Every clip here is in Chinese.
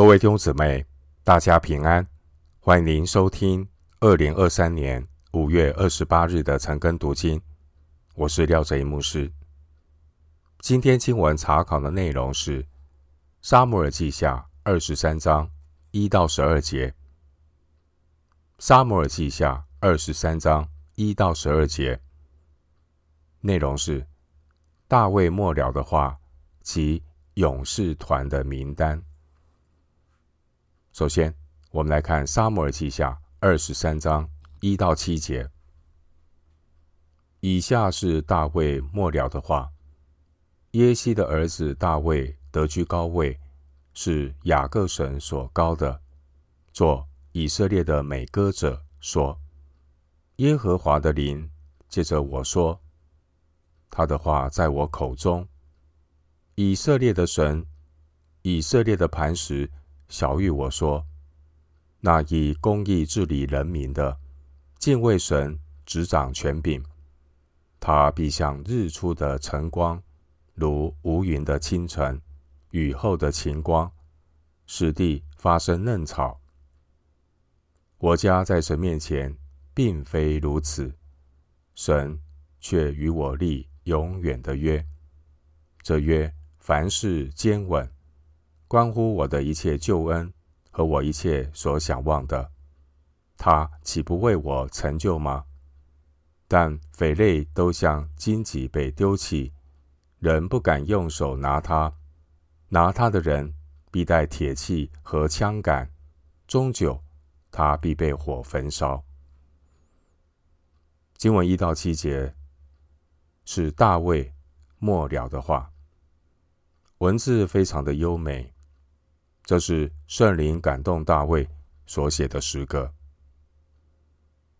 各位弟兄姊妹，大家平安！欢迎收听二零二三年五月二十八日的晨更读经。我是廖哲一牧师。今天经文查考的内容是《撒母耳记下》二十三章一到十二节。《撒母耳记下》二十三章一到十二节内容是大卫末了的话及勇士团的名单。首先，我们来看《撒母耳记下》二十三章一到七节。以下是大卫末了的话：耶西的儿子大卫得居高位，是雅各神所高的，做以色列的美歌者，说：耶和华的灵借着我说，他的话在我口中。以色列的神，以色列的磐石。小玉我说：“那以公义治理人民的，敬畏神，执掌权柄，他必像日出的晨光，如无云的清晨，雨后的晴光，使地发生嫩草。我家在神面前，并非如此，神却与我立永远的约，这约凡事坚稳。”关乎我的一切救恩和我一切所想望的，他岂不为我成就吗？但匪类都像荆棘被丢弃，人不敢用手拿它，拿它的人必带铁器和枪杆，终久他必被火焚烧。经文一到七节是大卫末了的话，文字非常的优美。这是圣灵感动大卫所写的诗歌。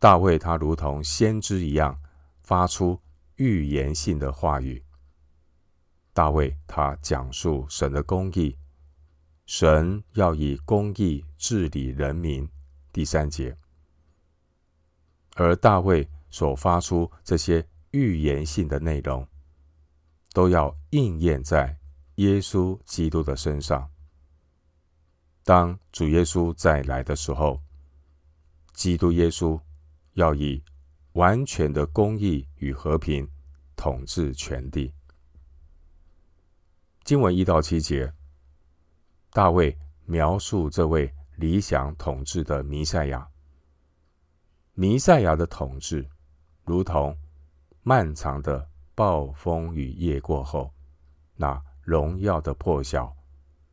大卫他如同先知一样，发出预言性的话语。大卫他讲述神的公义，神要以公义治理人民。第三节，而大卫所发出这些预言性的内容，都要应验在耶稣基督的身上。当主耶稣再来的时候，基督耶稣要以完全的公义与和平统治全地。经文一到七节，大卫描述这位理想统治的弥赛亚。弥赛亚的统治，如同漫长的暴风雨夜过后，那荣耀的破晓。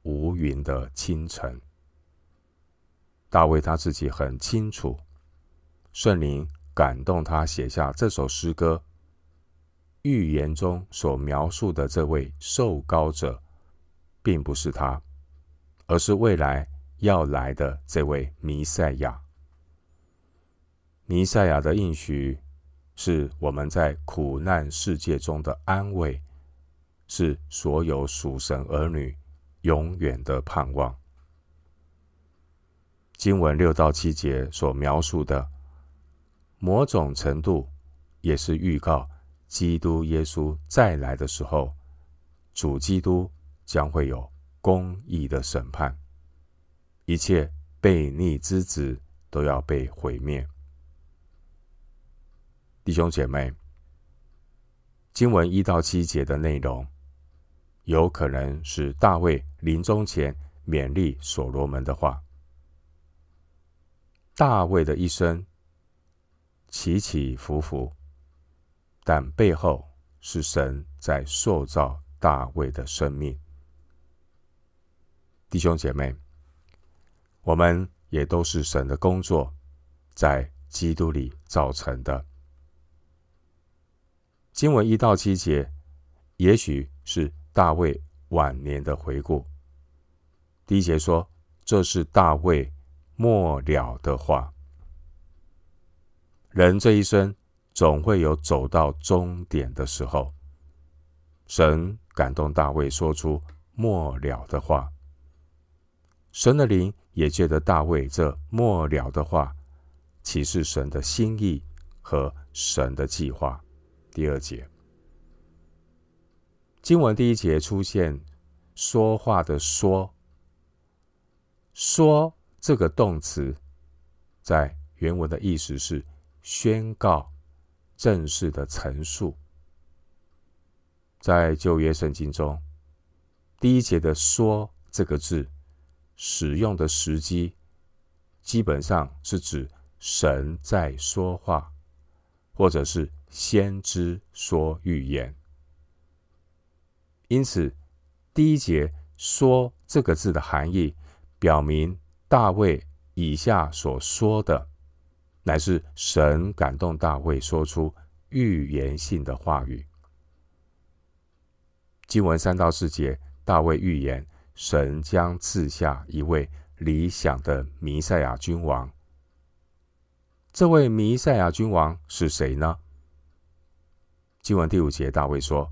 无云的清晨，大卫他自己很清楚，圣灵感动他写下这首诗歌。预言中所描述的这位受膏者，并不是他，而是未来要来的这位弥赛亚。弥赛亚的应许是我们在苦难世界中的安慰，是所有属神儿女。永远的盼望。经文六到七节所描述的，某种程度也是预告基督耶稣再来的时候，主基督将会有公义的审判，一切悖逆之子都要被毁灭。弟兄姐妹，经文一到七节的内容。有可能是大卫临终前勉励所罗门的话。大卫的一生起起伏伏，但背后是神在塑造大卫的生命。弟兄姐妹，我们也都是神的工作，在基督里造成的。经文一到七节，也许是。大卫晚年的回顾，第一节说：“这是大卫末了的话。人这一生总会有走到终点的时候。神感动大卫说出末了的话，神的灵也觉得大卫这末了的话，启示神的心意和神的计划。”第二节。经文第一节出现说话的“说”，说这个动词在原文的意思是宣告、正式的陈述。在旧约圣经中，第一节的“说”这个字使用的时机，基本上是指神在说话，或者是先知说预言。因此，第一节“说”这个字的含义，表明大卫以下所说的，乃是神感动大卫说出预言性的话语。经文三到四节，大卫预言神将赐下一位理想的弥赛亚君王。这位弥赛亚君王是谁呢？经文第五节，大卫说：“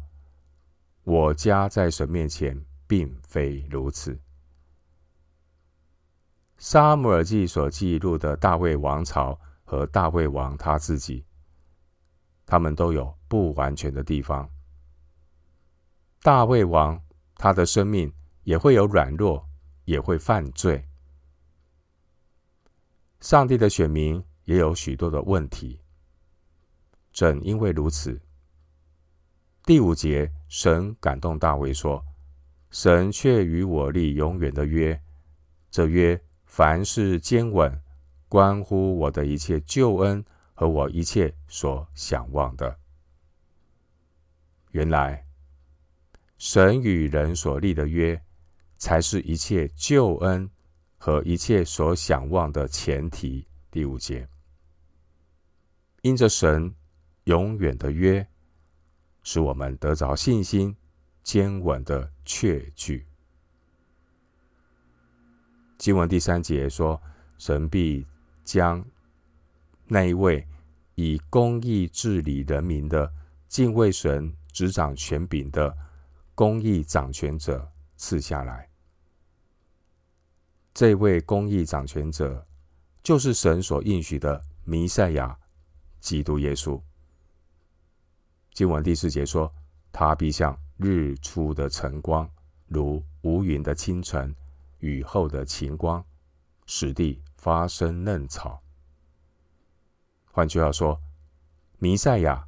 我家在神面前并非如此。”撒母耳记所记录的大卫王朝和大卫王他自己，他们都有不完全的地方。大卫王，他的生命也会有软弱，也会犯罪。上帝的选民也有许多的问题。正因为如此，第五节，神感动大卫说：“神却与我立永远的约，这约凡事坚稳，关乎我的一切救恩和我一切所想望的。”原来。神与人所立的约，才是一切救恩和一切所想望的前提。第五节，因着神永远的约，使我们得着信心坚稳的确据。经文第三节说：“神必将那一位以公义治理人民的、敬畏神、执掌权柄的。”公义掌权者赐下来，这位公义掌权者就是神所应许的弥赛亚，基督耶稣。经文第四节说：“他必像日出的晨光，如无云的清晨，雨后的晴光，使地发生嫩草。”换句话说，弥赛亚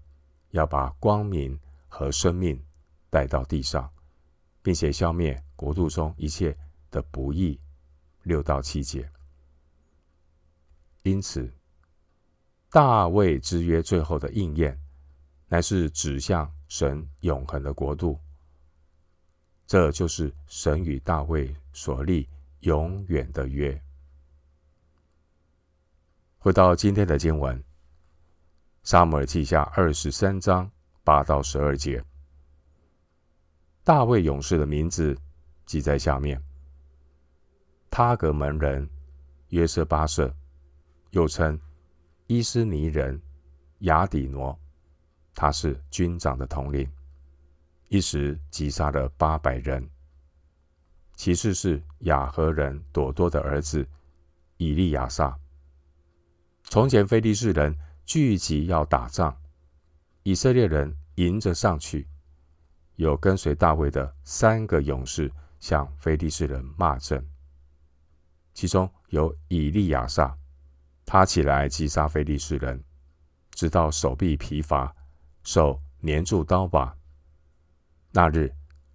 要把光明和生命。带到地上，并且消灭国度中一切的不义。六到七节。因此，大卫之约最后的应验，乃是指向神永恒的国度。这就是神与大卫所立永远的约。回到今天的经文，《撒母耳记下》二十三章八到十二节。大卫勇士的名字记在下面：他格门人约瑟巴设，又称伊斯尼人雅底挪，他是军长的统领，一时击杀了八百人。其次是雅和人朵多的儿子以利亚撒。从前非利士人聚集要打仗，以色列人迎着上去。有跟随大卫的三个勇士向非利士人骂阵，其中有以利亚撒，他起来击杀非利士人，直到手臂疲乏，手黏住刀把。那日，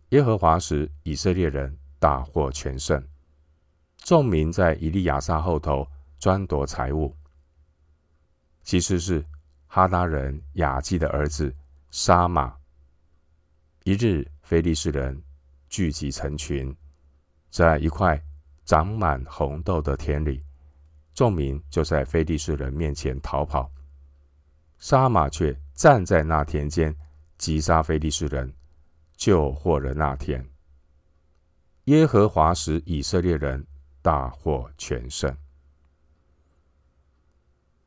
耶和华使以色列人大获全胜，众民在以利亚撒后头专夺财物。其次是哈达人雅基的儿子沙马。一日，非利士人聚集成群，在一块长满红豆的田里，众民就在非利士人面前逃跑。沙马却站在那田间，击杀非利士人，救获了那田。耶和华使以色列人大获全胜。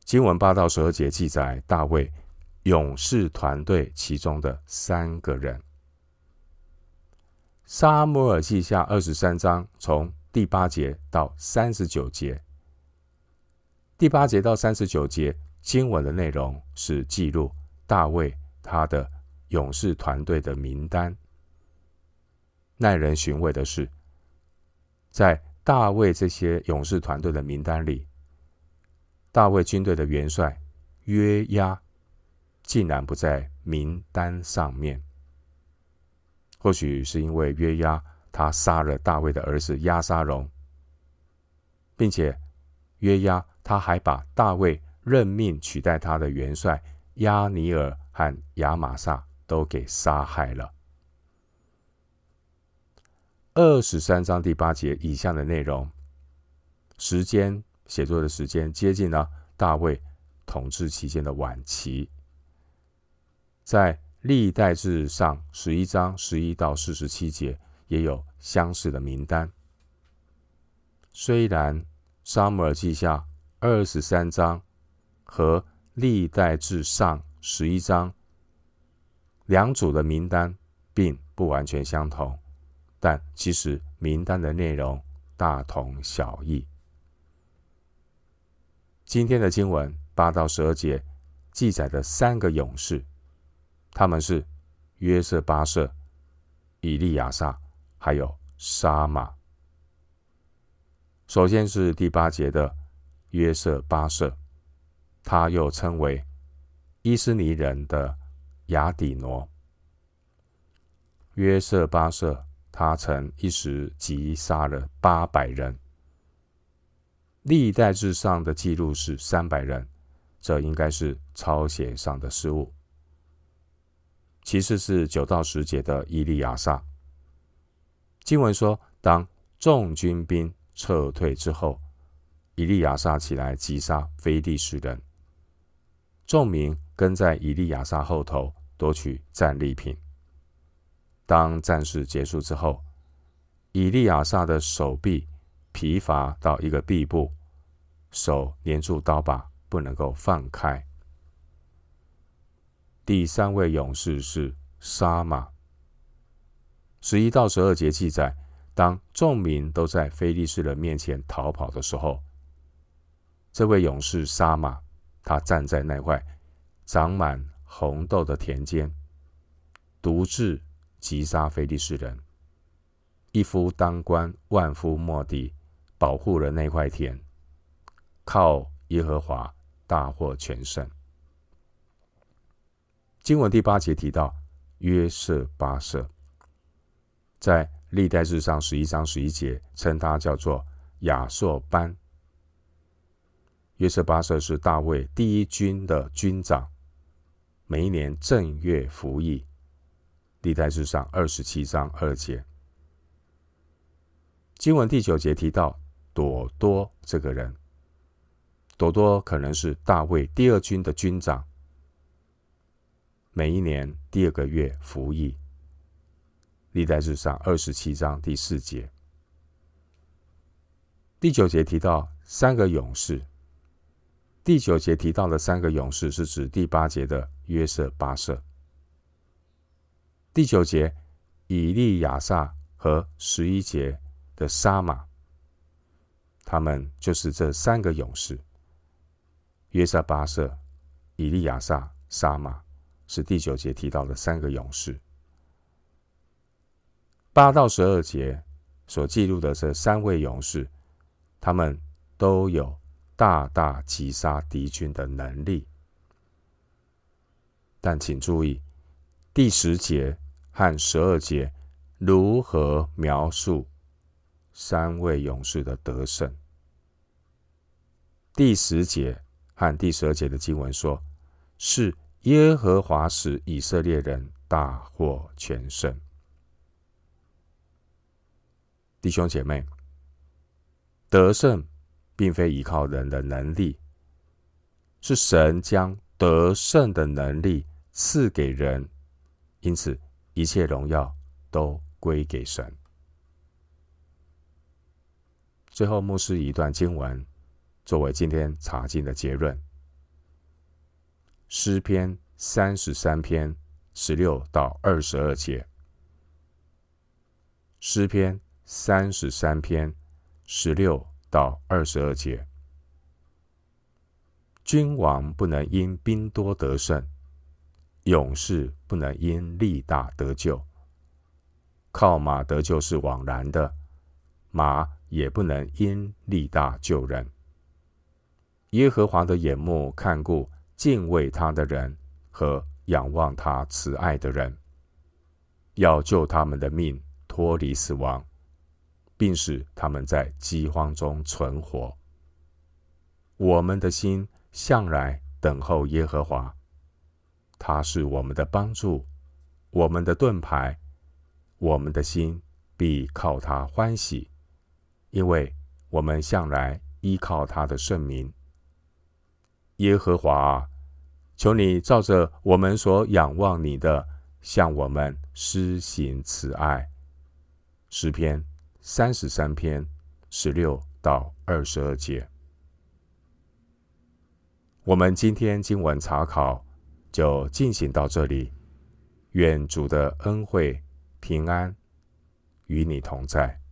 经文八到十二节记载大卫勇士团队其中的三个人。撒母耳记下二十三章从第八节到三十九节，第八节到三十九节经文的内容是记录大卫他的勇士团队的名单。耐人寻味的是，在大卫这些勇士团队的名单里，大卫军队的元帅约押竟然不在名单上面。或许是因为约押他杀了大卫的儿子押沙龙，并且约押他还把大卫任命取代他的元帅亚尼尔和亚玛撒都给杀害了。二十三章第八节以下的内容，时间写作的时间接近了大卫统治期间的晚期，在历代志上十一章十一到四十七节也有相似的名单。虽然撒母耳记下二十三章和历代志上十一章两组的名单并不完全相同。但其实名单的内容大同小异。今天的经文八到十二节记载的三个勇士，他们是约瑟巴设、以利亚撒，还有沙马。首先是第八节的约瑟巴设，他又称为伊斯尼人的雅底挪。约瑟巴设。他曾一时击杀了八百人，历代志上的记录是三百人，这应该是抄写上的失误。其次是九到十节的伊利亚撒，经文说，当众军兵撤退之后，伊利亚撒起来击杀非利士人，众民跟在伊利亚撒后头夺取战利品。当战事结束之后，以利亚撒的手臂疲乏到一个臂部，手黏住刀把，不能够放开。第三位勇士是沙马。十一到十二节记载，当众民都在非利士人面前逃跑的时候，这位勇士沙马，他站在那块长满红豆的田间，独自。击杀非利士人，一夫当关，万夫莫敌，保护了那块田，靠耶和华大获全胜。经文第八节提到约瑟巴设，在历代志上十一章十一节称他叫做亚朔班。约瑟巴设是大卫第一军的军长，每一年正月服役。历代志上二十七章二节，经文第九节提到朵多这个人，朵多可能是大卫第二军的军长，每一年第二个月服役。历代志上二十七章第四节，第九节提到三个勇士，第九节提到的三个勇士是指第八节的约瑟巴设。第九节，以利亚撒和十一节的沙马，他们就是这三个勇士。约瑟巴瑟、以利亚撒、沙马是第九节提到的三个勇士。八到十二节所记录的这三位勇士，他们都有大大击杀敌军的能力。但请注意第十节。和十二节如何描述三位勇士的得胜？第十节和第十二节的经文说：“是耶和华使以色列人大获全胜。”弟兄姐妹，得胜并非依靠人的能力，是神将得胜的能力赐给人，因此。一切荣耀都归给神。最后，牧师一段经文作为今天查经的结论：诗篇三十三篇十六到二十二节。诗篇三十三篇十六到二十二节。君王不能因兵多得胜。勇士不能因力大得救，靠马得救是枉然的，马也不能因力大救人。耶和华的眼目看顾敬畏他的人和仰望他慈爱的人，要救他们的命脱离死亡，并使他们在饥荒中存活。我们的心向来等候耶和华，他是我们的帮助，我们的盾牌，我们的心必靠他欢喜，因为我们向来依靠他的圣名。耶和华，求你照着我们所仰望你的，向我们施行慈爱。诗篇三十三篇十六到二十二节。我们今天经文查考就进行到这里。愿主的恩惠平安与你同在。